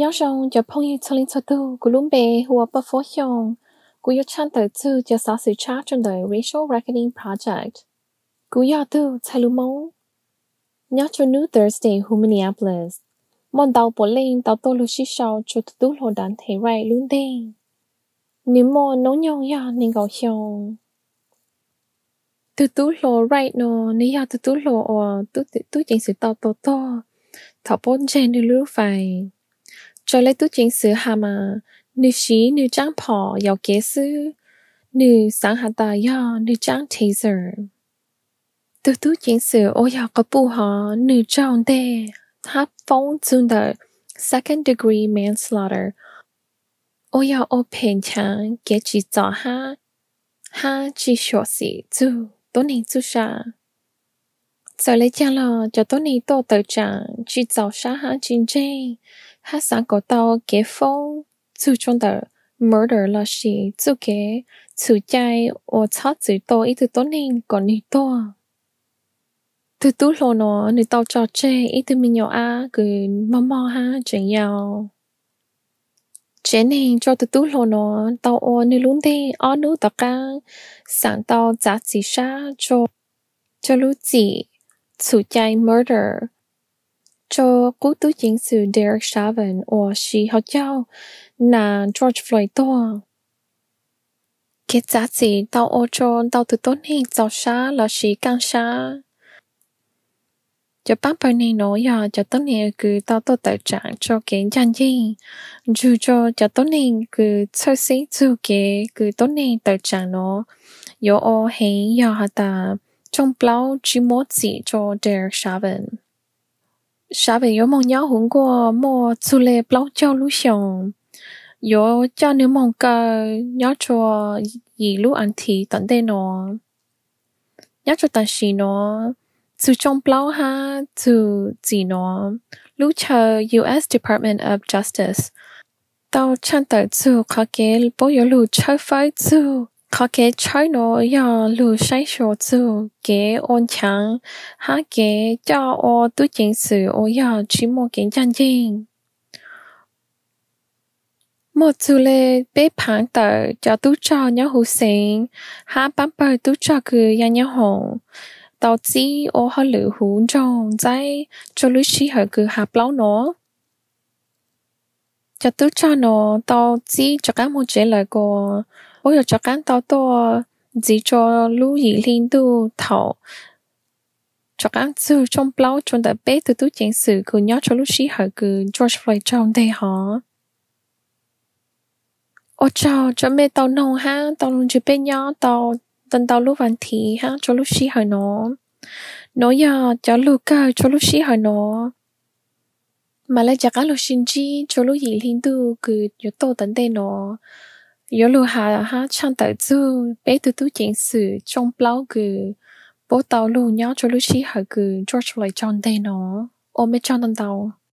nhớ rằng cho phong yêu cho linh cho tu của lúc bé hùa bất phố hiong của yêu chan tới tư cho xã sự cha trong đời racial reckoning project của yêu tu thay lưu mong nhớ cho nữ Thursday hù Minneapolis món tàu bộ lên tàu tô lưu xí sau cho tu tu đàn thể rai luôn đen nếu mô nấu nhông ya nên gọi hiong tu tu lo right no nếu ya tu tu lo tu tu chính sự tàu tàu tàu thảo bốn trên đi lưu phải cho lấy tu chính sự hà mà nữ sĩ nữ trang phò giàu kế sư nữ sáng hà ta yo nữ trang taser. Tu tu chính sự ô ya có bù họ nữ trang đề tháp phong chung đợi, second degree manslaughter. Ô ya ô, phèn chàng kế chỉ cho ha ha chỉ sửa sĩ tu tốt nên chú sa giờ lấy cha lo cho tốt nên tô tự chàng, chỉ cho sa ha chính chính ha sáng có phong chú trong đời murder là gì chú chú chạy chữ ít còn tú lô nó nữ tao trò chê ít từ mình nhỏ a cứ mò mò ha chuyện nhau. Chế nên cho từ tú lô nó, tao ô luôn đi ở nữ tao ca sáng tàu giá trị sa cho cho lúc chú chạy murder cho cố tứ chính sự Derek Chauvin và sĩ học giáo là George Floyd to. Kết giá trị tao ô cho tao từ tốt hình tao xa là sĩ càng xa. Cho bác bà này nói là cho tốt này cứ tao tốt tài trạng cho cái nhận gì. Dù cho cho tốt này cứ chơi xí dù cái cứ tốt này tài trạng nó. Yo ô hay ya hả ta, trong bao chỉ một gì cho Derek Chauvin. 啥呗有梦鸟红过么出来包叫路上，有叫你梦个鸟做一路安提等待喏，鸟做但是喏，就中包哈就gì喏，路chờ U.S. Department of Justice 到唱的就考给保有路车 có cái trái nó do lưu sai số chữ cái ôn chẳng ha cái cho ô tu chính sự ô do chỉ một cái chân chính một chữ lệ bé phản tờ cho tu cho nhớ hữu sinh ha bán bờ tu cho cứ ya nhớ hồng tao chỉ ô họ lữ hữu trong dây cho lưu sĩ họ cứ hạp lâu nó cho tu cho nó tao chỉ cho cái một chế lời của 我有做緊多多，只做路易領導頭，做緊做中包中特別多多件事，佢要做路時候佢 George Floyd 撞地下。我就準備到弄下，到弄住邊呀，到等到路問題哈，做路時候喏，喏呀，就路街做路時候喏。mà lại chắc là xin chi cho lúc gì liên tu cứ yếu tố tận tên nó yếu lù hà ha chăn tại zu bé từ tu chuyện sử trong bao cứ bố tàu lu nhớ cho lúc chi hà cứ George lại chọn đây nó ôm mấy chọn tàu.